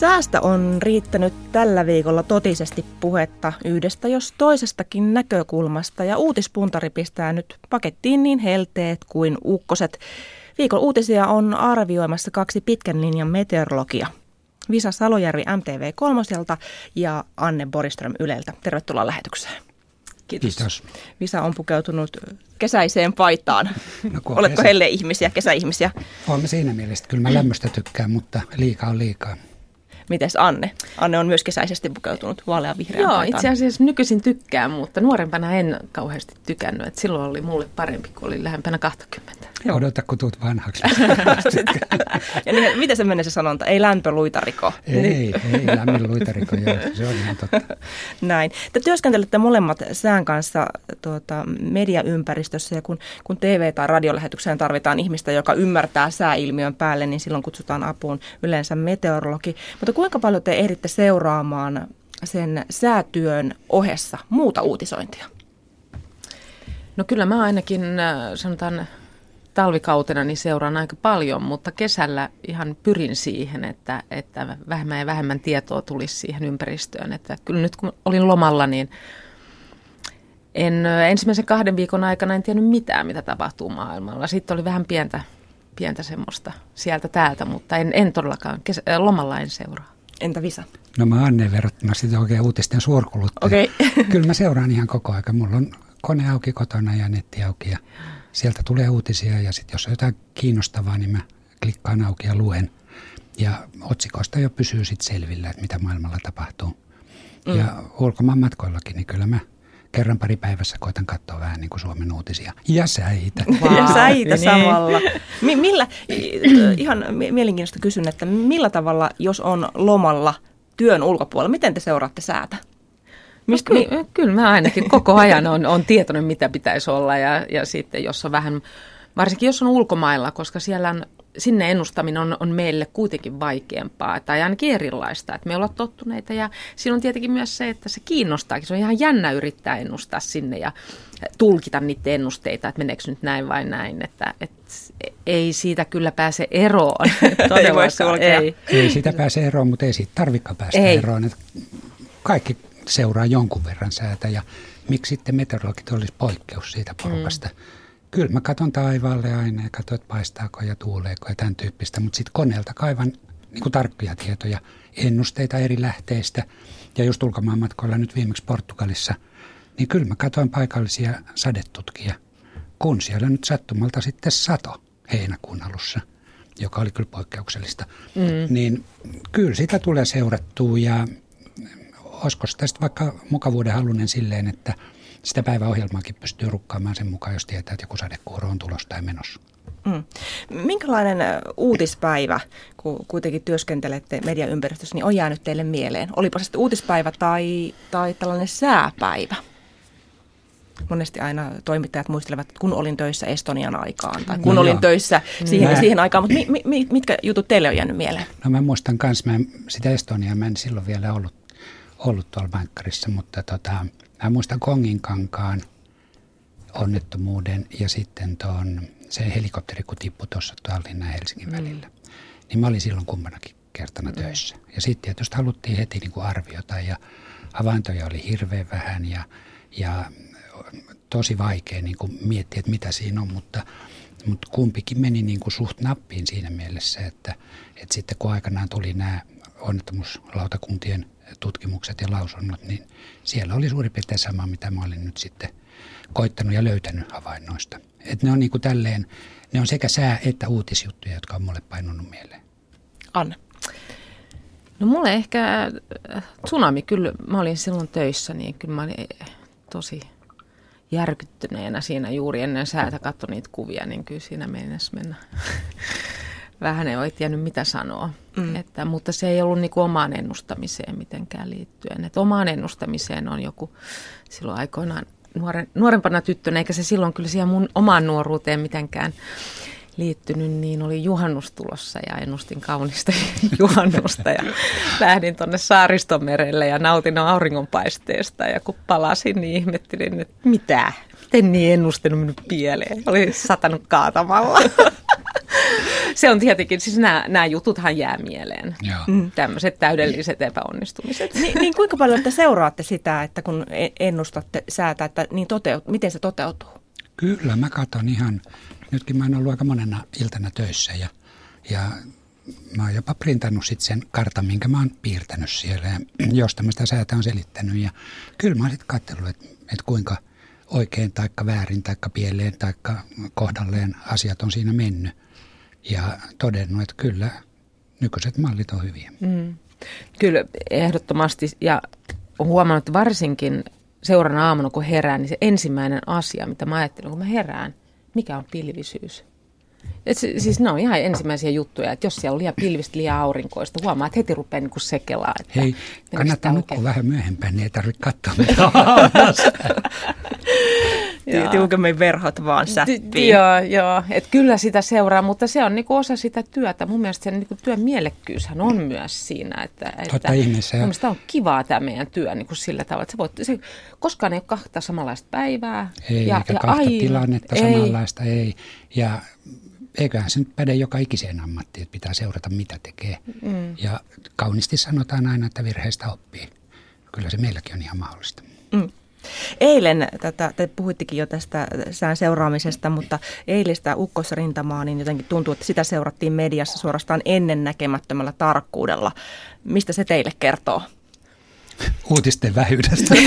Säästä on riittänyt tällä viikolla totisesti puhetta yhdestä jos toisestakin näkökulmasta ja uutispuntari pistää nyt pakettiin niin helteet kuin ukkoset. Viikon uutisia on arvioimassa kaksi pitkän linjan meteorologia. Visa Salojärvi MTV Kolmoselta ja Anne Boriström Yleltä. Tervetuloa lähetykseen. Kiitos. Kiitos. Visa on pukeutunut kesäiseen paitaan. No, Oletko kesä... helle ihmisiä, kesäihmisiä? Olemme siinä mielessä. Kyllä mä lämmöstä tykkään, mutta liikaa on liikaa. Mites Anne? Anne on myös kesäisesti pukeutunut vaalean vihreään Joo, paitaan. itse asiassa nykyisin tykkään, mutta nuorempana en kauheasti tykännyt. Et silloin oli mulle parempi, kun oli lähempänä 20. Joo. Odota, kun tuut vanhaksi. ja niin, miten se menee se sanonta? Ei lämpö luitariko. Ei, niin. ei lämmin luitariko, joo, se on ihan totta. Näin. Te työskentelette molemmat sään kanssa tuota, mediaympäristössä ja kun, kun TV- tai radiolähetykseen tarvitaan ihmistä, joka ymmärtää sääilmiön päälle, niin silloin kutsutaan apuun yleensä meteorologi. Mutta kuinka paljon te ehditte seuraamaan sen säätyön ohessa muuta uutisointia? No kyllä mä ainakin äh, sanotaan talvikautena niin seuraan aika paljon, mutta kesällä ihan pyrin siihen, että, että vähemmän ja vähemmän tietoa tulisi siihen ympäristöön. Että kyllä nyt kun olin lomalla, niin en, ensimmäisen kahden viikon aikana en tiennyt mitään, mitä tapahtuu maailmalla. Sitten oli vähän pientä, pientä semmoista sieltä täältä, mutta en, en todellakaan, kesä, lomalla en seuraa. Entä Visa? No mä Anne verrattuna sitten oikein uutisten suurkuluttaja. Okay. Kyllä mä seuraan ihan koko aika. Mulla on kone auki kotona ja netti auki ja sieltä tulee uutisia ja sitten jos on jotain kiinnostavaa, niin mä klikkaan auki ja luen. Ja otsikoista jo pysyy sitten selvillä, että mitä maailmalla tapahtuu. Mm. Ja ulkomaan matkoillakin, niin kyllä mä kerran pari päivässä koitan katsoa vähän niin kuin Suomen uutisia. Ja säitä. Wow. ja säitä niin. samalla. Mi- millä, ihan mielenkiintoista kysyn, että millä tavalla, jos on lomalla työn ulkopuolella, miten te seuraatte säätä? Mistä, no, kyllä, kyllä mä ainakin koko ajan on, on tietoinen, mitä pitäisi olla ja, ja sitten jos on vähän, varsinkin jos on ulkomailla, koska siellä on, sinne ennustaminen on, on meille kuitenkin vaikeampaa tai ainakin erilaista, että me ollaan tottuneita ja siinä on tietenkin myös se, että se kiinnostaakin, se on ihan jännä yrittää ennustaa sinne ja tulkita niitä ennusteita, että meneekö nyt näin vai näin, että, että ei siitä kyllä pääse eroon. ei voi Ei. ei siitä pääse eroon, mutta ei siitä tarvikaan päästä ei. eroon. Että kaikki seuraa jonkun verran säätä ja miksi sitten meteorologit olisi poikkeus siitä porukasta. Mm. Kyllä mä katson taivaalle aina ja katson, että paistaako ja tuuleeko ja tämän tyyppistä, mutta sitten koneelta kaivan niin kuin tarkkoja tietoja, ennusteita eri lähteistä. Ja just ulkomaan matkoilla nyt viimeksi Portugalissa, niin kyllä mä katsoin paikallisia sadetutkia, kun siellä nyt sattumalta sitten sato heinäkuun alussa, joka oli kyllä poikkeuksellista. Mm. Niin kyllä sitä tulee seurattua ja olisiko tästä vaikka mukavuuden halunen silleen, että sitä päiväohjelmaakin pystyy rukkaamaan sen mukaan, jos tietää, että joku sadekuuro on tulossa tai menossa. Mm. Minkälainen uutispäivä, kun kuitenkin työskentelette mediaympäristössä, niin on jäänyt teille mieleen? Olipa se sitten uutispäivä tai, tai tällainen sääpäivä? Monesti aina toimittajat muistelevat, että kun olin töissä Estonian aikaan tai kun no olin joo. töissä siihen, mä... siihen aikaan, mutta mi, mi, mitkä jutut teille on jäänyt mieleen? No mä muistan myös, sitä Estoniaa mä en silloin vielä ollut ollut tuolla Vankkarissa, mutta tota, mä muistan Konginkankaan onnettomuuden ja sitten tuon, se helikopteri, kun tippui tuossa Tallinnan ja Helsingin mm. välillä. Niin mä olin silloin kumpanakin kertana mm. töissä. Ja sitten tietysti haluttiin heti niin kuin arviota ja havaintoja oli hirveän vähän ja, ja tosi vaikea niin kuin miettiä, että mitä siinä on, mutta, mutta kumpikin meni niin kuin suht nappiin siinä mielessä, että, että sitten kun aikanaan tuli nämä onnettomuuslautakuntien tutkimukset ja lausunnot, niin siellä oli suurin piirtein sama, mitä mä olin nyt sitten koittanut ja löytänyt havainnoista. Et ne on niin kuin tälleen, ne on sekä sää- että uutisjuttuja, jotka on mulle painunut mieleen. Anna. No mulle ehkä äh, tsunami, kyllä mä olin silloin töissä, niin kyllä mä olin tosi järkyttyneenä siinä juuri ennen säätä katsoin niitä kuvia, niin kyllä siinä mennessä mennä vähän ei ole tiennyt mitä sanoa. Mm. Että, mutta se ei ollut niin kuin omaan ennustamiseen mitenkään liittyen. Että omaan ennustamiseen on joku silloin aikoinaan nuoren, nuorempana tyttönä, eikä se silloin kyllä siihen mun omaan nuoruuteen mitenkään liittynyt, niin oli juhannus tulossa ja ennustin kaunista juhannusta ja lähdin tuonne saaristomerelle ja nautin auringonpaisteesta ja kun palasin, niin ihmettelin, että mitä, miten niin ennustanut minun pieleen, oli satanut kaatamalla. se on tietenkin, siis nämä, nämä jututhan jää mieleen. Joo. Mm. Tämmöiset täydelliset epäonnistumiset. Niin, niin kuinka paljon te seuraatte sitä, että kun e- ennustatte säätä, että niin toteut, miten se toteutuu? Kyllä, mä katson ihan, nytkin mä oon ollut aika monena iltana töissä ja, ja mä oon jopa printannut sit sen kartan, minkä mä oon piirtänyt siellä ja josta mä sitä säätä on selittänyt. Ja kyllä mä oon sitten katsellut, että, että kuinka oikein taikka väärin taikka pieleen taikka kohdalleen asiat on siinä mennyt. Ja todennut, että kyllä nykyiset mallit on hyviä. Mm. Kyllä, ehdottomasti. Ja huomannut, että varsinkin seuraavana aamuna, kun herään, niin se ensimmäinen asia, mitä mä ajattelen, kun mä herään, mikä on pilvisyys? Et siis ne on ihan ensimmäisiä juttuja, että jos siellä on liian pilvistä, liian aurinkoista, huomaa, että heti rupeaa niin sekelaa. Että Hei, kannattaa nukkua vähän myöhempään, niin ei tarvitse katsoa mitä tiukemmin verhot vaan säppiin. Joo, joo. Et kyllä sitä seuraa, mutta se on niinku osa sitä työtä. Mun mielestä sen niinku työn mielekkyyshän on myös siinä, että, Totta ihmeessä. Mun mielestä on kivaa tämä meidän työ niinku sillä tavalla, että sä voit, se, koskaan ei ole kahta samanlaista päivää. Ei, ja, eikä ja kahta aina, tilannetta ei. samanlaista, ei. Ja eiköhän se nyt päde joka ikiseen ammattiin, että pitää seurata mitä tekee. Mm. Ja kauniisti sanotaan aina, että virheistä oppii. Kyllä se meilläkin on ihan mahdollista. Mm. Eilen, tätä, te puhuittekin jo tästä sään seuraamisesta, mutta eilistä ukkosrintamaa, niin jotenkin tuntuu, että sitä seurattiin mediassa suorastaan ennennäkemättömällä tarkkuudella. Mistä se teille kertoo? Uutisten vähyydestä.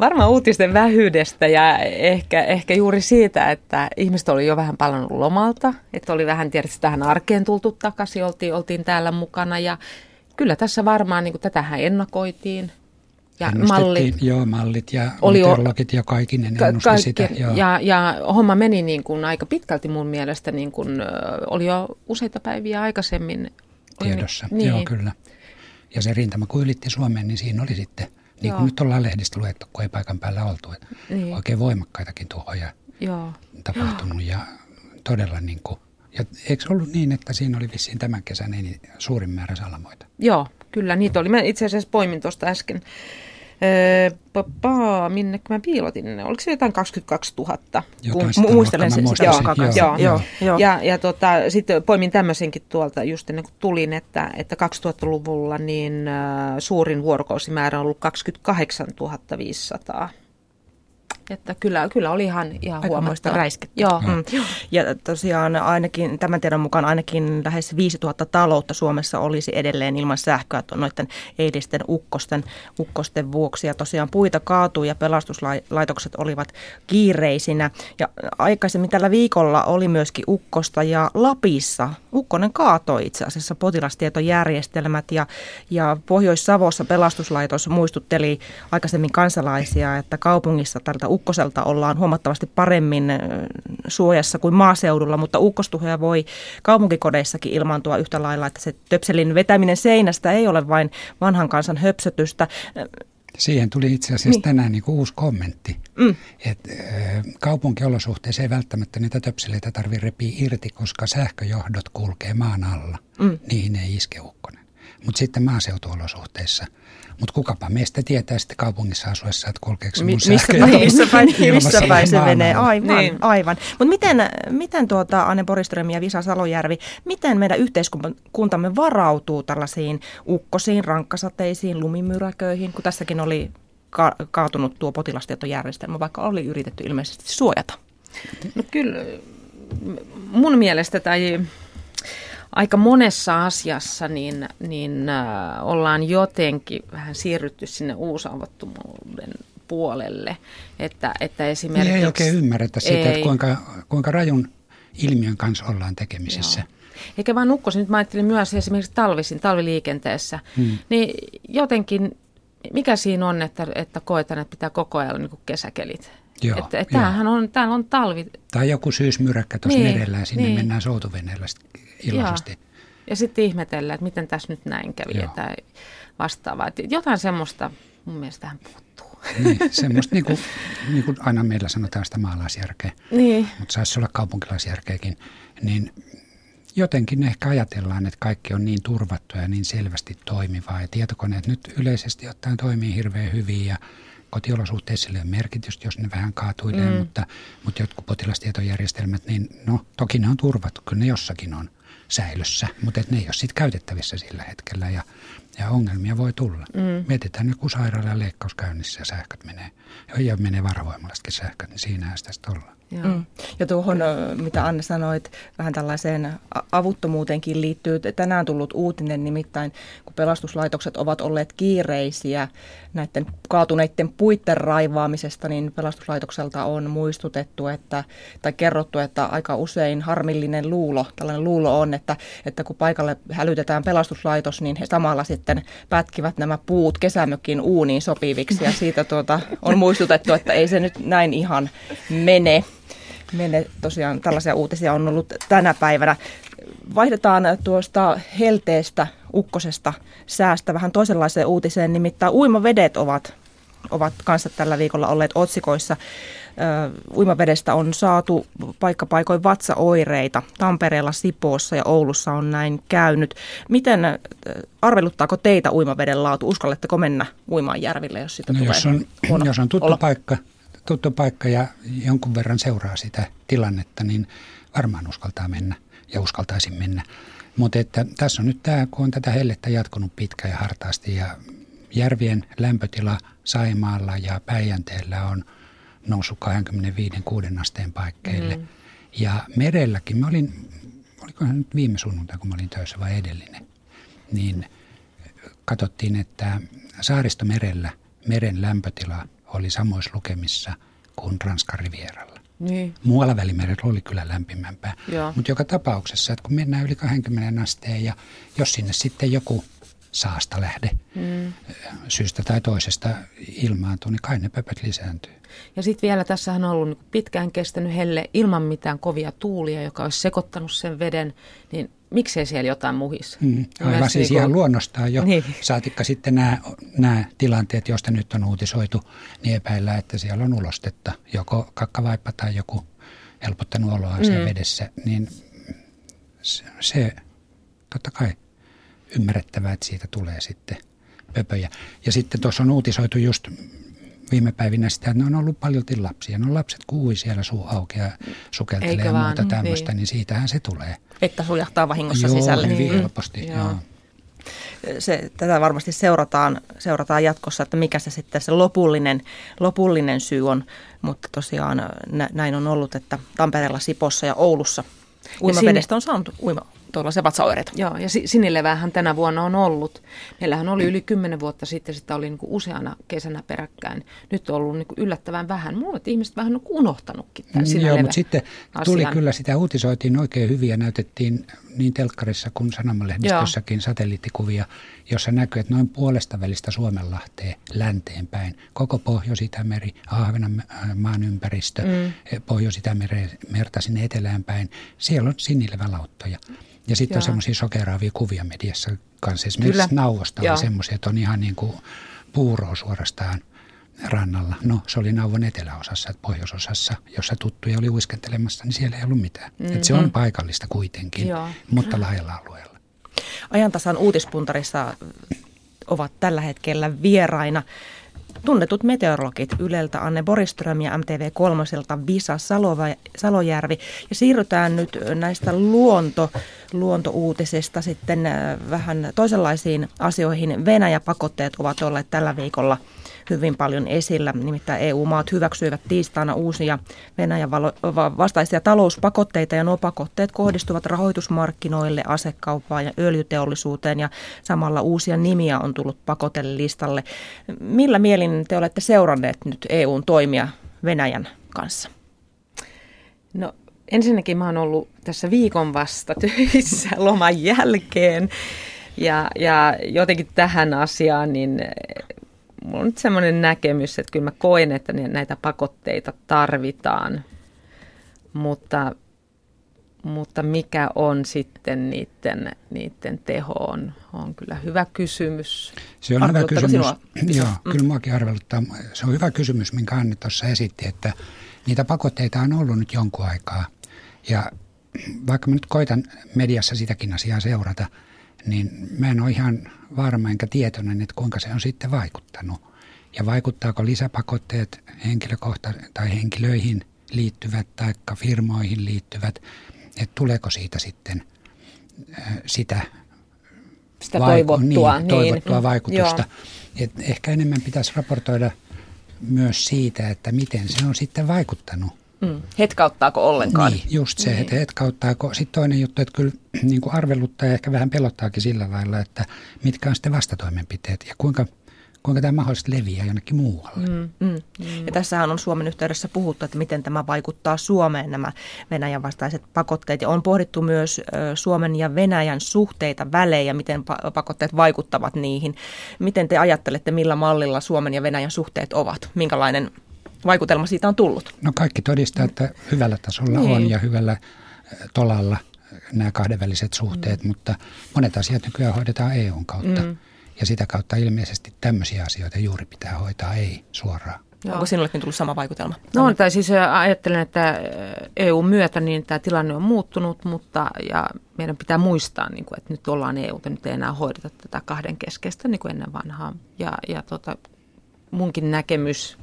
Varmaan uutisten vähyydestä ja ehkä, ehkä juuri siitä, että ihmiset oli jo vähän palannut lomalta, että oli vähän tietysti tähän arkeen tultu takaisin, oltiin, oltiin täällä mukana ja kyllä tässä varmaan niin kuin tätähän ennakoitiin ja mallit. Joo, mallit ja oli meteorologit ja kaikinen ka- ennusti kaikki, sitä. Joo. Ja, ja homma meni niin kuin aika pitkälti mun mielestä, niin kuin, oli jo useita päiviä aikaisemmin. Tiedossa, niin. joo kyllä. Ja se rintama, kun ylitti Suomeen, niin siinä oli sitten, niin joo. kuin nyt ollaan lehdistä luettu, kun ei paikan päällä oltu, niin. oikein voimakkaitakin tuhoja joo. tapahtunut ja todella niin kuin, ja eikö ollut niin, että siinä oli vissiin tämän kesän niin suurin määrä salamoita? Joo, kyllä niitä oli. Mä itse asiassa poimin tuosta äsken Öö, papa, minne mä piilotin? Oliko se jotain 22 000? Jotain sitä muistelen sen. Joo, joo, joo, joo, joo. Ja, ja tota, sitten poimin tämmöisenkin tuolta just ennen kuin tulin, että, että 2000-luvulla niin äh, suurin vuorokausimäärä on ollut 28 500. Että kyllä, kyllä oli ihan, ihan huomattava. räiskettä. Joo. Mm. Ja tosiaan ainakin, tämän tiedon mukaan ainakin lähes 5000 taloutta Suomessa olisi edelleen ilman sähköä noiden eilisten ukkosten, ukkosten vuoksi. Ja tosiaan puita kaatui ja pelastuslaitokset olivat kiireisinä. Ja aikaisemmin tällä viikolla oli myöskin ukkosta ja Lapissa ukkonen kaatoi itse asiassa potilastietojärjestelmät ja, ja Pohjois-Savossa pelastuslaitos muistutteli aikaisemmin kansalaisia, että kaupungissa tältä ukkoselta ollaan huomattavasti paremmin suojassa kuin maaseudulla, mutta ukkostuhoja voi kaupunkikodeissakin ilmaantua yhtä lailla, että se töpselin vetäminen seinästä ei ole vain vanhan kansan höpsötystä. Siihen tuli itse asiassa niin. tänään niin uusi kommentti, mm. että kaupunkiolosuhteissa ei välttämättä niitä töpseleitä tarvitse repiä irti, koska sähköjohdot kulkee maan alla. Mm. Niihin ei iske ukkonen. Mutta sitten maaseutuolosuhteissa – mutta kukapa meistä tietää sitten kaupungissa asuessa, että kulkeeko se mun Mi- missä, päin, missä päin, missä päin se menee, aivan. Niin. aivan. Mutta miten, miten tuota, Anne Boriström ja Visa Salojärvi, miten meidän yhteiskuntamme varautuu tällaisiin ukkosiin, rankkasateisiin, lumimyräköihin, kun tässäkin oli ka- kaatunut tuo potilastietojärjestelmä, vaikka oli yritetty ilmeisesti suojata? No kyllä mun mielestä tai aika monessa asiassa niin, niin äh, ollaan jotenkin vähän siirrytty sinne uusavattomuuden puolelle. Että, että esimerkiksi, niin ei oikein ymmärretä sitä, ei. että kuinka, kuinka rajun ilmiön kanssa ollaan tekemisissä. Joo. Eikä vaan nukkos, nyt mä ajattelin myös esimerkiksi talvisin, talviliikenteessä, hmm. niin jotenkin, mikä siinä on, että, että koetaan, että pitää koko ajan niin kesäkelit Joo, että, että tämähän on, täällä on talvi. Tai joku syysmyräkkä tuossa niin, merellä ja sinne niin. mennään soutuveneellä iloisesti. Joo. Ja sitten ihmetellään, että miten tässä nyt näin kävi tai vastaavaa. Että jotain semmoista mun mielestä tähän puuttuu. Niin, semmoista niin kuin, niin kuin aina meillä sanotaan sitä maalaisjärkeä, niin. mutta saisi olla kaupunkilaisjärkeäkin. Niin jotenkin ehkä ajatellaan, että kaikki on niin turvattua ja niin selvästi toimivaa. Ja tietokoneet nyt yleisesti ottaen toimii hirveän hyvin ja kotiolosuhteissa sille merkitystä, jos ne vähän kaatuilee, mm. mutta, mutta jotkut potilastietojärjestelmät, niin no toki ne on turvattu, kyllä ne jossakin on säilössä, mutta et ne ei ole sitten käytettävissä sillä hetkellä ja, ja ongelmia voi tulla. Mm. Mietitään nyt, kun sairaala leikkaus käynnissä ja sähköt menee, ja menee varavoimallastakin sähköt, niin siinähän sitä sitten ollaan. Mm. Ja tuohon, mitä Anne sanoit, vähän tällaiseen avuttomuuteenkin liittyy tänään tullut uutinen, nimittäin kun pelastuslaitokset ovat olleet kiireisiä näiden kaatuneiden puitten raivaamisesta, niin pelastuslaitokselta on muistutettu että, tai kerrottu, että aika usein harmillinen luulo, tällainen luulo on, että, että kun paikalle hälytetään pelastuslaitos, niin he samalla sitten pätkivät nämä puut kesämökin uuniin sopiviksi ja siitä tuota, on muistutettu, että ei se nyt näin ihan mene mene. Tosiaan tällaisia uutisia on ollut tänä päivänä. Vaihdetaan tuosta helteestä, ukkosesta säästä vähän toisenlaiseen uutiseen, nimittäin uimavedet ovat, ovat kanssa tällä viikolla olleet otsikoissa. Uimavedestä on saatu paikkapaikoin vatsaoireita. Tampereella, Sipoossa ja Oulussa on näin käynyt. Miten arveluttaako teitä uimaveden laatu? Uskalletteko mennä uimaan järville, jos sitä no, tulee jos on, jos on tuttu olla? paikka, tuttu paikka ja jonkun verran seuraa sitä tilannetta, niin varmaan uskaltaa mennä ja uskaltaisin mennä. Mutta että tässä on nyt tämä, kun on tätä hellettä jatkunut pitkä ja hartaasti ja järvien lämpötila Saimaalla ja Päijänteellä on noussut 25-6 asteen paikkeille. Mm. Ja merelläkin, mä olin, olikohan nyt viime sunnuntai, kun mä olin töissä vai edellinen, niin katsottiin, että saaristomerellä meren lämpötila oli samoissa lukemissa kuin Ranskan rivieralla. Niin. Muualla välimerellä oli kyllä lämpimämpää. Mutta joka tapauksessa, että kun mennään yli 20 asteen ja jos sinne sitten joku saasta lähde mm. syystä tai toisesta ilmaantuu, niin kai ne pöpöt lisääntyy. Ja sitten vielä tässähän on ollut niin pitkään kestänyt helle ilman mitään kovia tuulia, joka olisi sekoittanut sen veden, niin miksei siellä jotain muhissa? Mm, aivan siis niin ihan luonnostaan jo. Niin. Saatikka sitten nämä, nämä tilanteet, joista nyt on uutisoitu, niin epäillä, että siellä on ulostetta, joko kakkavaippa tai joku helpottanut oloa mm. siellä vedessä, niin se, se totta kai ymmärrettävää, että siitä tulee sitten pöpöjä. Ja sitten tuossa on uutisoitu just viime päivinä sitä, että ne on ollut paljon lapsia. No lapset kuui siellä suu auki ja sukeltelee ja muuta vaan, tämmöistä, niin. niin siitähän se tulee. Että sujahtaa vahingossa joo, sisälle. hyvin niin. helposti, joo. joo. Se, tätä varmasti seurataan, seurataan jatkossa, että mikä se sitten se lopullinen, lopullinen syy on, mutta tosiaan nä, näin on ollut, että Tampereella, Sipossa ja Oulussa uimavedestä on saanut uima, tuollaisia vatsaoireita. Joo, ja sinilevähän tänä vuonna on ollut. Meillähän oli yli kymmenen vuotta sitten, sitä oli niin kuin useana kesänä peräkkäin. Nyt on ollut niin kuin yllättävän vähän. Mulla että ihmiset vähän on unohtanutkin tämän mm, Joo, mutta sitten tuli asian. kyllä, sitä uutisoitiin oikein hyvin ja näytettiin niin telkkarissa kuin sanomalehdistössäkin satelliittikuvia, jossa näkyy, että noin puolesta välistä Suomenlahteen länteen päin, koko Pohjois-Itämeri, Ahvenanmaan ympäristö, mm. Pohjois-Itämerta sinne etelään päin, siellä on sinilevälauttoja. Ja sitten on semmoisia sokeraavia kuvia mediassa kanssa. Esimerkiksi Kyllä. nauvosta oli semmoisia, että on ihan niin kuin puuroa suorastaan rannalla. No, se oli nauvon eteläosassa, että pohjoisosassa, jossa tuttuja oli uiskentelemassa, niin siellä ei ollut mitään. Mm-hmm. Et se on paikallista kuitenkin, Joo. mutta laajalla alueella. Ajantasan uutispuntarissa ovat tällä hetkellä vieraina Tunnetut meteorologit Yleltä Anne Boriström ja MTV3 Visa Salojärvi. Ja siirrytään nyt näistä luonto, luontouutisista sitten äh, vähän toisenlaisiin asioihin. Venäjä-pakotteet ovat olleet tällä viikolla hyvin paljon esillä. Nimittäin EU-maat hyväksyivät tiistaina uusia Venäjän vastaisia talouspakotteita ja nuo pakotteet kohdistuvat rahoitusmarkkinoille, asekauppaan ja öljyteollisuuteen ja samalla uusia nimiä on tullut pakotelistalle. Millä mielin te olette seuranneet nyt EUn toimia Venäjän kanssa? No ensinnäkin mä oon ollut tässä viikon vasta töissä loman jälkeen. Ja, ja jotenkin tähän asiaan, niin mulla on nyt semmoinen näkemys, että kyllä mä koen, että näitä pakotteita tarvitaan, mutta, mutta mikä on sitten niiden, niiden teho on, on kyllä hyvä kysymys. Se on hyvä kysymys. Sinua? Joo, mm. kyllä muakin arveluttaa. Se on hyvä kysymys, minkä Anni tuossa esitti, että niitä pakotteita on ollut nyt jonkun aikaa. Ja vaikka mä nyt koitan mediassa sitäkin asiaa seurata – niin mä en ole ihan varma enkä tietoinen, että kuinka se on sitten vaikuttanut. Ja vaikuttaako lisäpakotteet henkilökohta- tai henkilöihin liittyvät tai firmoihin liittyvät, että tuleeko siitä sitten sitä, sitä toivottua, niin, toivottua niin. vaikutusta. Et ehkä enemmän pitäisi raportoida myös siitä, että miten se on sitten vaikuttanut. Mm. Hetkauttaako ollenkaan? Niin, just se, niin. että hetkauttaako. Sitten toinen juttu, että kyllä niin kuin arveluttaa ja ehkä vähän pelottaakin sillä lailla, että mitkä on sitten vastatoimenpiteet ja kuinka – kuinka tämä mahdollisesti leviää jonnekin muualle. Mm, mm, mm. Ja tässähän on Suomen yhteydessä puhuttu, että miten tämä vaikuttaa Suomeen nämä Venäjän vastaiset pakotteet. Ja on pohdittu myös Suomen ja Venäjän suhteita välejä, miten pakotteet vaikuttavat niihin. Miten te ajattelette, millä mallilla Suomen ja Venäjän suhteet ovat? Minkälainen vaikutelma siitä on tullut? No kaikki todistaa, että hyvällä tasolla niin. on ja hyvällä tolalla nämä kahdenväliset suhteet, mm. mutta monet asiat nykyään hoidetaan EUn kautta. Mm. Ja sitä kautta ilmeisesti tämmöisiä asioita juuri pitää hoitaa, ei suoraan. Joo. Onko sinullekin tullut sama vaikutelma? No tai siis ajattelen, että EU myötä niin tämä tilanne on muuttunut, mutta ja meidän pitää muistaa, niin kuin, että nyt ollaan EU, nyt ei enää hoideta tätä kahden keskeistä niin kuin ennen vanhaa. Ja, ja tota, munkin näkemys,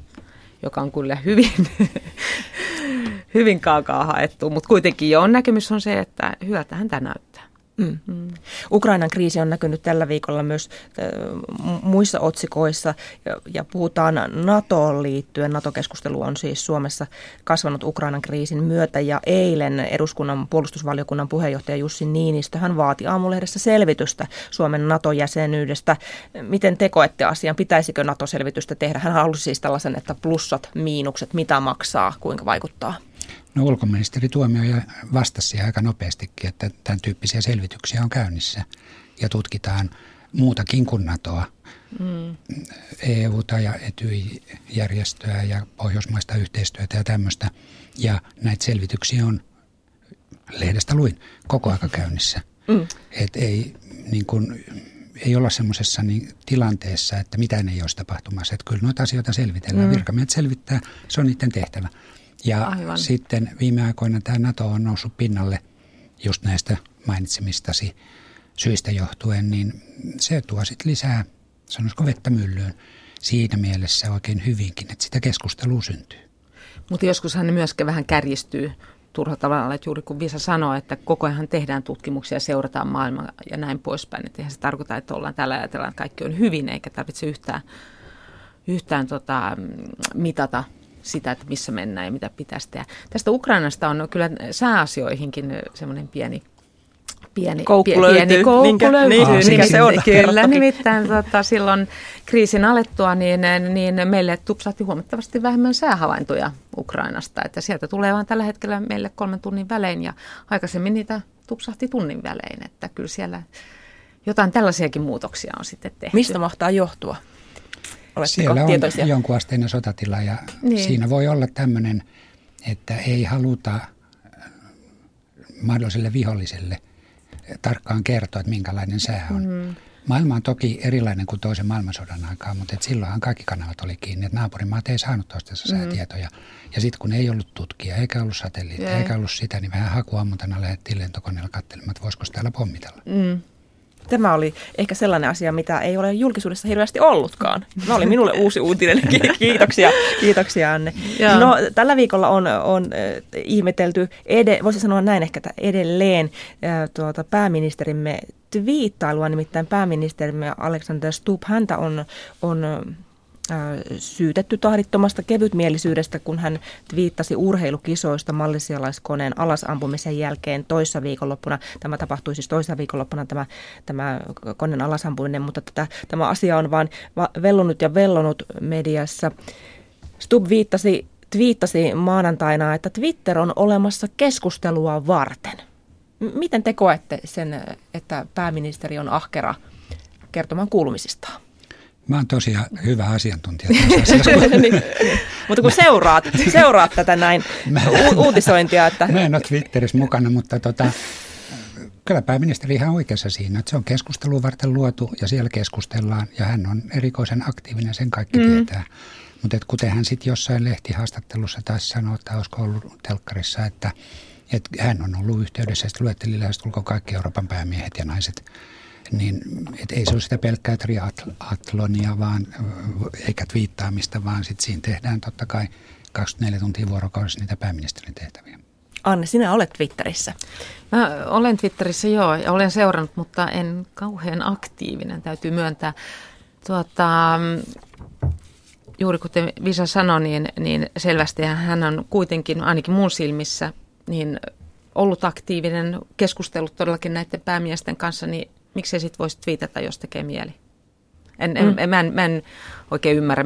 joka on kyllä hyvin, hyvin kaukaa haettu, mutta kuitenkin jo on näkemys on se, että hyvältähän tämä näyttää. Mm. Mm. Ukrainan kriisi on näkynyt tällä viikolla myös äh, muissa otsikoissa ja, ja puhutaan NATOon liittyen. NATO-keskustelu on siis Suomessa kasvanut Ukrainan kriisin myötä ja eilen eduskunnan puolustusvaliokunnan puheenjohtaja Jussi Niinistö hän vaati aamulehdessä selvitystä Suomen NATO-jäsenyydestä. Miten te koette asian? Pitäisikö NATO-selvitystä tehdä? Hän halusi siis tällaisen, että plussat, miinukset, mitä maksaa, kuinka vaikuttaa? No ulkoministeri Tuomioja vastasi aika nopeastikin, että tämän tyyppisiä selvityksiä on käynnissä ja tutkitaan muutakin kuin NATOa, mm. EUta ja Etyj-järjestöä ja pohjoismaista yhteistyötä ja tämmöistä. Ja näitä selvityksiä on, lehdestä luin, koko aika käynnissä. Mm. Et ei, niin kun, ei olla semmoisessa niin, tilanteessa, että mitään ei olisi tapahtumassa. Että kyllä noita asioita selvitellään. Mm. Virkamiehet selvittää, se on niiden tehtävä. Ja Aivan. sitten viime aikoina tämä NATO on noussut pinnalle just näistä mainitsemistasi syistä johtuen, niin se tuo sitten lisää, sanoisiko vettä myllyyn siinä mielessä oikein hyvinkin, että sitä keskustelua syntyy. Mutta joskus hän myöskin vähän kärjistyy turha tavalla, että juuri kun Visa sanoi, että koko ajan tehdään tutkimuksia, seurataan maailmaa ja näin poispäin. Että eihän se tarkoita, että ollaan täällä ajatellaan, että kaikki on hyvin, eikä tarvitse yhtään, yhtään tota, mitata sitä, että missä mennään ja mitä pitäisi tehdä. Tästä Ukrainasta on kyllä sääasioihinkin semmoinen pieni pieni koukku pie, löytyy. Pieni koukku minkä, löytyy. Niin, mikä se on? Kyllä, nimittäin tota, silloin kriisin alettua, niin, niin meille tupsahti huomattavasti vähemmän säähavaintoja Ukrainasta. Että sieltä tulee vain tällä hetkellä meille kolmen tunnin välein ja aikaisemmin niitä tupsahti tunnin välein. Että kyllä siellä jotain tällaisiakin muutoksia on sitten tehty. Mistä mahtaa johtua? Oletteko Siellä on tietoisia? jonkun asteinen sotatila ja niin. siinä voi olla tämmöinen, että ei haluta mahdolliselle viholliselle tarkkaan kertoa, että minkälainen sää on. Mm. Maailma on toki erilainen kuin toisen maailmansodan aikaan, mutta et silloinhan kaikki kanavat oli kiinni, että naapurimaat ei saanut toistensa mm. säätietoja. Ja sitten kun ei ollut tutkija, eikä ollut satelliittia, eikä ollut sitä, niin vähän hakuammutana lähdettiin lentokoneella katselemaan, että voisiko täällä pommitella. Mm. Tämä oli ehkä sellainen asia, mitä ei ole julkisuudessa hirveästi ollutkaan. Tämä oli minulle uusi uutinen. Kiitoksia, kiitoksia Anne. Joo. No, tällä viikolla on, on äh, ihmetelty, ed- voisi sanoa näin ehkä että edelleen, äh, tuota, pääministerimme twiittailua, nimittäin pääministerimme Alexander Stubb, häntä on, on syytetty tahdittomasta kevytmielisyydestä, kun hän twiittasi urheilukisoista mallisialaiskoneen alasampumisen jälkeen toissa viikonloppuna. Tämä tapahtui siis toissa viikonloppuna tämä, tämä koneen alasampuminen, mutta tätä, tämä asia on vain vellunut ja vellonut mediassa. Stub viittasi, twiittasi maanantaina, että Twitter on olemassa keskustelua varten. Miten te koette sen, että pääministeri on ahkera kertomaan kuulumisistaan? Mä oon tosiaan hyvä asiantuntija tässä niin, niin. Mutta kun seuraat, seuraat tätä näin mä, u- uutisointia. Että... Mä en ole Twitterissä mukana, mutta tota, kyllä pääministeri ihan oikeassa siinä, että se on keskustelua varten luotu ja siellä keskustellaan ja hän on erikoisen aktiivinen, sen kaikki mm. tietää. Mutta kuten hän sitten jossain lehtihaastattelussa taisi sanoa, että olisiko ollut telkkarissa, että, että hän on ollut yhteydessä ja sitten luetteli ulko kaikki Euroopan päämiehet ja naiset niin et ei se ole sitä pelkkää triatlonia vaan, eikä twiittaamista, vaan sitten siinä tehdään totta kai 24 tuntia vuorokaudessa niitä pääministerin tehtäviä. Anne, sinä olet Twitterissä. Mä olen Twitterissä joo ja olen seurannut, mutta en kauhean aktiivinen, täytyy myöntää. Tuota, juuri kuten Visa sanoi, niin, niin selvästi hän on kuitenkin ainakin mun silmissä niin ollut aktiivinen, keskustellut todellakin näiden päämiesten kanssa, niin miksei sitten voisi twiitata, jos tekee mieli? En, en, mm. mä, en, mä en oikein ymmärrä,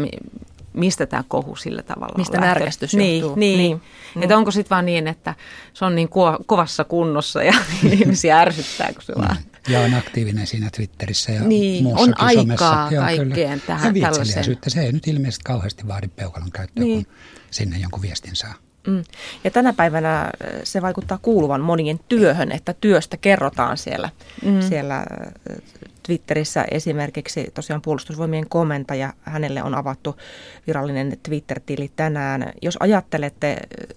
mistä tämä kohu sillä tavalla Mistä on närkästys niin, johtuu. Niin, niin. Mm. Että onko sitten vaan niin, että se on niin ko- kovassa kunnossa ja ihmisiä ärsyttää, kun se mm. vaan... Ja on aktiivinen siinä Twitterissä ja niin, muussakin on aikaa somessa. Joo, kaikkeen tähän ja tällaiseen. Se ei nyt ilmeisesti kauheasti vaadi peukalon käyttöä, niin. kun sinne jonkun viestin saa. Mm. Ja tänä päivänä äh, se vaikuttaa kuuluvan monien työhön, että työstä kerrotaan siellä, mm. siellä äh, Twitterissä esimerkiksi tosiaan puolustusvoimien komentaja, hänelle on avattu virallinen Twitter-tili tänään. Jos ajattelette äh,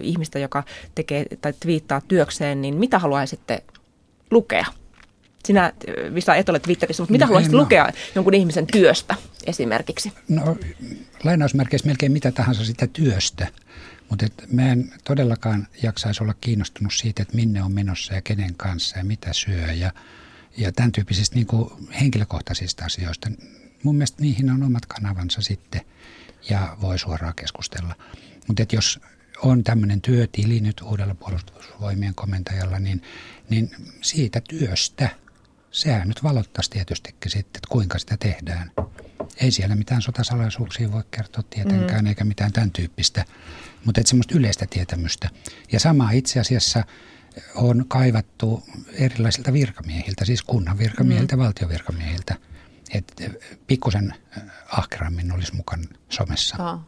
ihmistä, joka tekee tai twiittaa työkseen, niin mitä haluaisitte lukea? Sinä, Visa, et ole Twitterissä, mutta mitä no, haluaisit lukea jonkun ihmisen työstä esimerkiksi? No lainausmerkeissä melkein mitä tahansa sitä työstä, mutta et mä en todellakaan jaksaisi olla kiinnostunut siitä, että minne on menossa ja kenen kanssa ja mitä syö ja, ja tämän tyyppisistä niin kuin henkilökohtaisista asioista. Mun mielestä niihin on omat kanavansa sitten ja voi suoraan keskustella. Mutta jos on tämmöinen työtili nyt uudella puolustusvoimien komentajalla, niin, niin siitä työstä – sehän nyt valottaisi tietystikin sitten, että kuinka sitä tehdään. Ei siellä mitään sotasalaisuuksia voi kertoa tietenkään, mm. eikä mitään tämän tyyppistä, mutta että semmoista yleistä tietämystä. Ja sama itse asiassa on kaivattu erilaisilta virkamiehiltä, siis kunnan virkamiehiltä, mm. valtiovirkamiehiltä, että pikkusen ahkerammin olisi mukana somessa. Oh.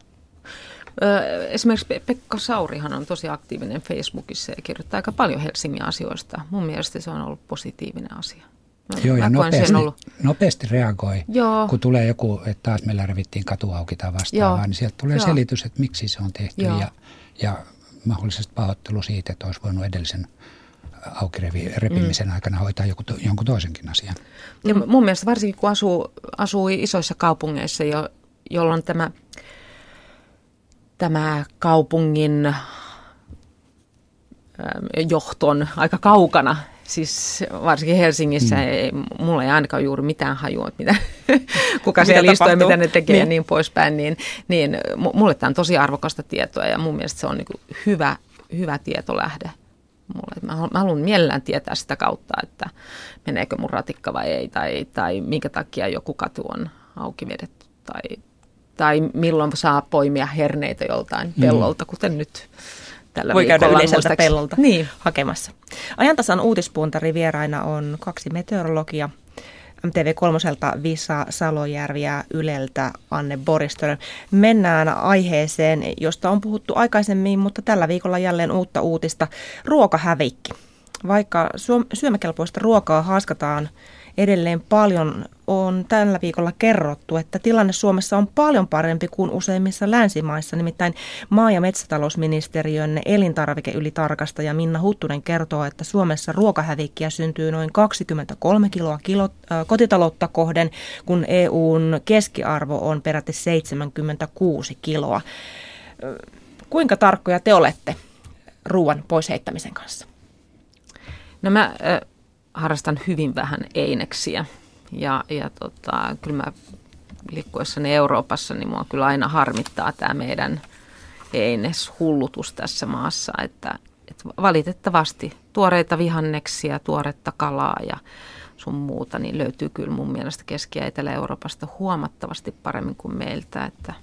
Esimerkiksi Pekka Saurihan on tosi aktiivinen Facebookissa ja kirjoittaa aika paljon Helsingin asioista. Mun mielestä se on ollut positiivinen asia. Joo, ja nopeasti, nopeasti reagoi, Joo. kun tulee joku, että taas meillä revittiin katu auki tai vastaavaa, Joo. niin sieltä tulee Joo. selitys, että miksi se on tehty ja, ja mahdollisesti pahoittelu siitä, että olisi voinut edellisen auki repimisen mm. aikana hoitaa joku, jonkun toisenkin asian. Ja mun mielestä varsinkin kun asuu, asuu isoissa kaupungeissa, jo, jolloin tämä, tämä kaupungin johton aika kaukana Siis varsinkin Helsingissä mm. ei, mulla ei ainakaan juuri mitään hajua, että mitä, kuka siellä istuu ja mitä ne tekee niin. ja niin poispäin. Niin, niin mulle tämä on tosi arvokasta tietoa ja mun mielestä se on niin hyvä, hyvä tietolähde. Mulle. Mä, haluan, mä haluan mielellään tietää sitä kautta, että meneekö mun ratikka vai ei, tai, tai minkä takia joku katu on auki vedetty, tai, tai milloin saa poimia herneitä joltain mm. pellolta, kuten nyt tällä Voi käydä yleiseltä pellolta niin. hakemassa. Ajantasan uutispuntari vieraina on kaksi meteorologia. MTV3 Visa Salojärvi ja Yleltä Anne Boristön. Mennään aiheeseen, josta on puhuttu aikaisemmin, mutta tällä viikolla jälleen uutta uutista. Ruokahävikki. Vaikka syömäkelpoista ruokaa haaskataan edelleen paljon on tällä viikolla kerrottu, että tilanne Suomessa on paljon parempi kuin useimmissa länsimaissa. Nimittäin maa- ja metsätalousministeriön elintarvikeylitarkastaja Minna Huttunen kertoo, että Suomessa ruokahävikkiä syntyy noin 23 kiloa kilo, äh, kotitaloutta kohden, kun EUn keskiarvo on peräti 76 kiloa. Kuinka tarkkoja te olette ruoan pois heittämisen kanssa? No mä äh, harrastan hyvin vähän eineksiä ja, ja tota, kyllä mä liikkuessani Euroopassa, niin mua kyllä aina harmittaa tämä meidän eineshullutus tässä maassa, että, että valitettavasti tuoreita vihanneksia, tuoretta kalaa ja sun muuta, niin löytyy kyllä mun mielestä Keski- ja Etelä-Euroopasta huomattavasti paremmin kuin meiltä, että,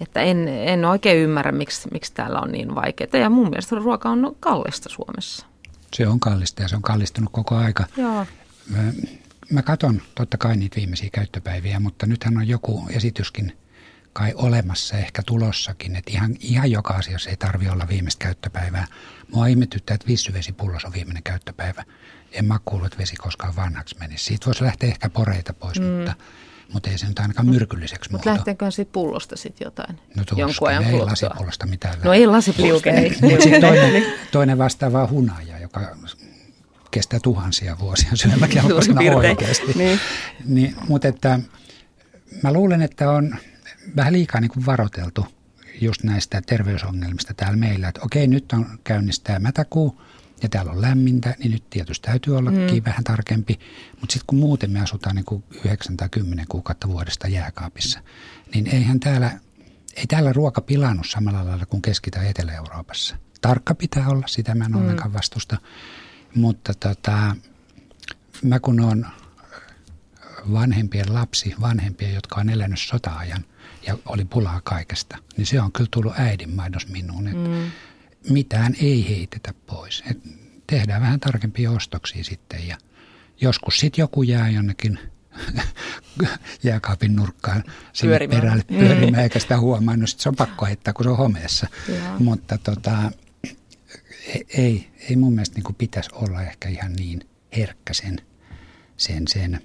että en, en oikein ymmärrä, miksi, miksi täällä on niin vaikeaa. Ja mun mielestä ruoka on kallista Suomessa. Se on kallista ja se on kallistunut koko aika. Joo. Mä, mä katon totta kai niitä viimeisiä käyttöpäiviä, mutta nythän on joku esityskin kai olemassa, ehkä tulossakin, että ihan, ihan joka asiassa ei tarvi olla viimeistä käyttöpäivää. Mua ihmetyttää, että vissyvesipullos on viimeinen käyttöpäivä. En mä kuullut, että vesi koskaan vanhaksi menisi. Siitä voisi lähteä ehkä poreita pois, mm. mutta, mutta ei se nyt ainakaan myrkylliseksi Mutta lähteekö siitä pullosta sitten jotain? No tuosta, ei lasipullosta mitään. No ei lasipullosta. Mutta toinen, toinen vastaava hunaja, joka kestää tuhansia vuosia syömäkelpoisena oikeasti. niin. Niin, mutta että mä luulen, että on vähän liikaa niin kuin varoteltu just näistä terveysongelmista täällä meillä, että okei, nyt on käynnistää mätäkuu ja täällä on lämmintä, niin nyt tietysti täytyy olla mm. vähän tarkempi. Mutta sitten kun muuten me asutaan niin kuin 9 tai 10 kuukautta vuodesta jääkaapissa, niin eihän täällä, ei täällä ruoka pilannut samalla lailla kuin Keski- tai Etelä-Euroopassa. Tarkka pitää olla, sitä mä en mm. ollenkaan vastusta. Mutta tota, mä kun on vanhempien lapsi, vanhempia, jotka on elänyt sota-ajan ja oli pulaa kaikesta, niin se on kyllä tullut äidin maidos minuun, että mm. Mitään ei heitetä pois. Et tehdään vähän tarkempia ostoksia sitten ja joskus sitten joku jää jonnekin jääkaapin nurkkaan sinne pyörimään. perälle pyörimään, mm. eikä sitä huomaa. No se on pakko heittää, kun se on homeessa. Ja. Mutta tota, ei, ei mun mielestä niin pitäisi olla ehkä ihan niin herkkä sen, sen, sen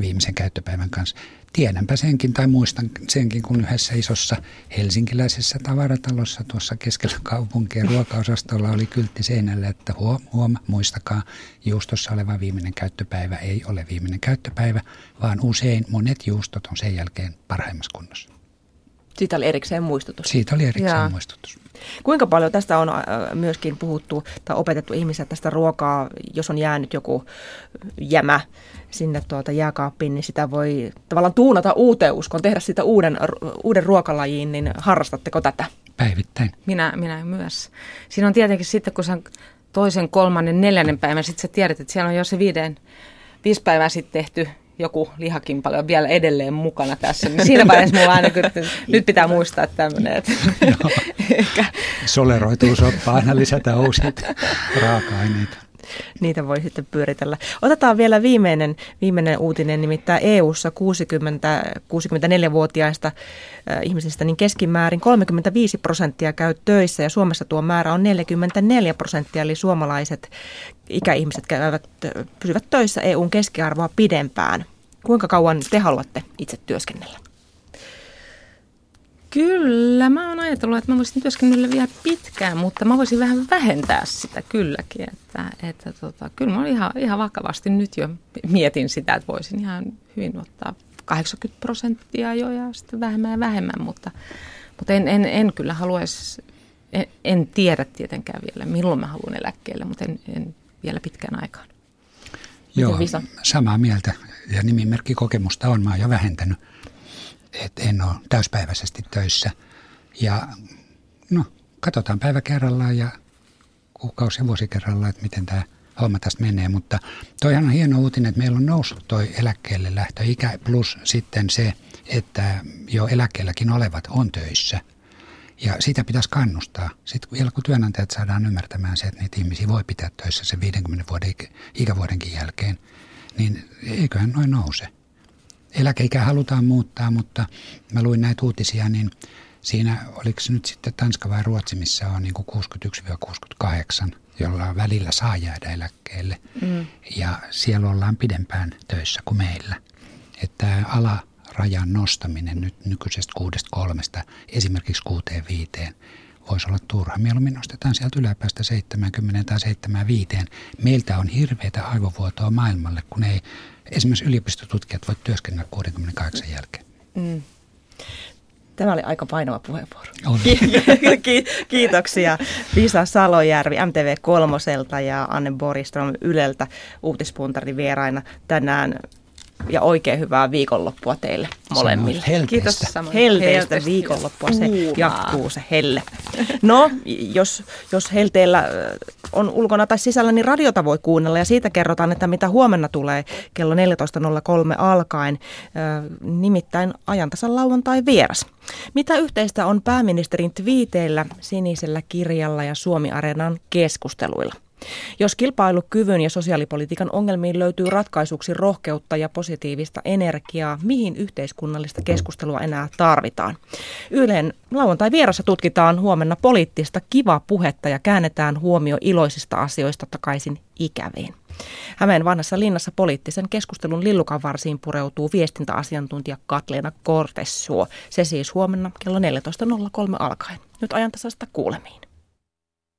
viimeisen käyttöpäivän kanssa. Tiedänpä senkin tai muistan senkin, kun yhdessä isossa helsinkiläisessä tavaratalossa tuossa keskellä kaupunkia ruokaosastolla oli kyltti seinällä, että huom, huom, muistakaa, juustossa oleva viimeinen käyttöpäivä ei ole viimeinen käyttöpäivä, vaan usein monet juustot on sen jälkeen parhaimmassa kunnossa. Siitä oli erikseen muistutus. Siitä oli erikseen Jaa. muistutus. Kuinka paljon tästä on äh, myöskin puhuttu tai opetettu ihmisiä tästä ruokaa, jos on jäänyt joku jämä sinne tuota jääkaappiin, niin sitä voi tavallaan tuunata uuteen uskoon, tehdä sitä uuden, uuden ruokalajiin, niin harrastatteko tätä? Päivittäin. Minä, minä myös. Siinä on tietenkin sitten, kun sä toisen, kolmannen, neljännen päivän, sitten sä tiedät, että siellä on jo se viiden, viisi päivää sitten tehty joku lihakin paljon vielä edelleen mukana tässä. Niin siinä vaiheessa mulla aina että nyt pitää muistaa tämmöinen. Että. Soleroituu soppaa aina lisätä uusia raaka-aineita. Niitä voi sitten pyöritellä. Otetaan vielä viimeinen, viimeinen uutinen, nimittäin EU-ssa 60-64-vuotiaista ihmisistä niin keskimäärin 35 prosenttia käy töissä ja Suomessa tuo määrä on 44 prosenttia, eli suomalaiset ikäihmiset käyvät, pysyvät töissä EUn keskiarvoa pidempään. Kuinka kauan te haluatte itse työskennellä? Kyllä, mä oon ajatellut, että mä voisin työskennellä vielä pitkään, mutta mä voisin vähän vähentää sitä kylläkin. Että, että tota, kyllä mä ihan, ihan vakavasti nyt jo mietin sitä, että voisin ihan hyvin ottaa 80 prosenttia jo ja sitten vähemmän ja vähemmän, mutta, mutta en, en, en kyllä haluaisi, en, en tiedä tietenkään vielä, milloin mä haluan eläkkeelle, mutta en, en vielä pitkään aikaan. Miten Joo, Visa? samaa mieltä ja nimimerkki kokemusta on, mä oon jo vähentänyt että en ole täyspäiväisesti töissä. Ja no, katsotaan päivä kerrallaan ja kuukausi ja vuosi kerrallaan, että miten tämä homma tästä menee. Mutta toihan on hieno uutinen, että meillä on noussut toi eläkkeelle lähtöikä plus sitten se, että jo eläkkeelläkin olevat on töissä. Ja sitä pitäisi kannustaa. Sitten vielä kun työnantajat saadaan ymmärtämään se, että niitä ihmisiä voi pitää töissä sen 50 vuoden ikävuodenkin jälkeen, niin eiköhän noin nouse eläkeikä halutaan muuttaa, mutta mä luin näitä uutisia, niin siinä oliko se nyt sitten Tanska vai Ruotsi, missä on niin 61-68, jolla välillä saa jäädä eläkkeelle. Mm. Ja siellä ollaan pidempään töissä kuin meillä. Että alarajan nostaminen nyt nykyisestä kuudesta kolmesta esimerkiksi kuuteen viiteen voisi olla turha. Mieluummin nostetaan sieltä yläpäästä 70 tai 75. Meiltä on hirveätä aivovuotoa maailmalle, kun ei esimerkiksi yliopistotutkijat voi työskennellä 68 jälkeen. Mm. Tämä oli aika painava puheenvuoro. Kiitoksia Visa Salojärvi MTV Kolmoselta ja Anne Boristrom Yleltä uutispuntarin vieraina tänään ja oikein hyvää viikonloppua teille molemmille. Helteistä. Kiitos samoin. Helteistä, helteistä viikonloppua se jatkuu se helle. No, jos, jos helteellä on ulkona tai sisällä, niin radiota voi kuunnella ja siitä kerrotaan, että mitä huomenna tulee kello 14.03 alkaen, nimittäin ajantasan lauantai vieras. Mitä yhteistä on pääministerin twiiteillä, sinisellä kirjalla ja Suomi-areenan keskusteluilla? Jos kilpailukyvyn ja sosiaalipolitiikan ongelmiin löytyy ratkaisuksi rohkeutta ja positiivista energiaa, mihin yhteiskunnallista keskustelua enää tarvitaan? Ylen lauantai vierassa tutkitaan huomenna poliittista kivaa puhetta ja käännetään huomio iloisista asioista takaisin ikäviin. Hämeen vanhassa linnassa poliittisen keskustelun lillukan varsiin pureutuu viestintäasiantuntija Katleena Kortessuo. Se siis huomenna kello 14.03 alkaen. Nyt ajantasasta kuulemiin.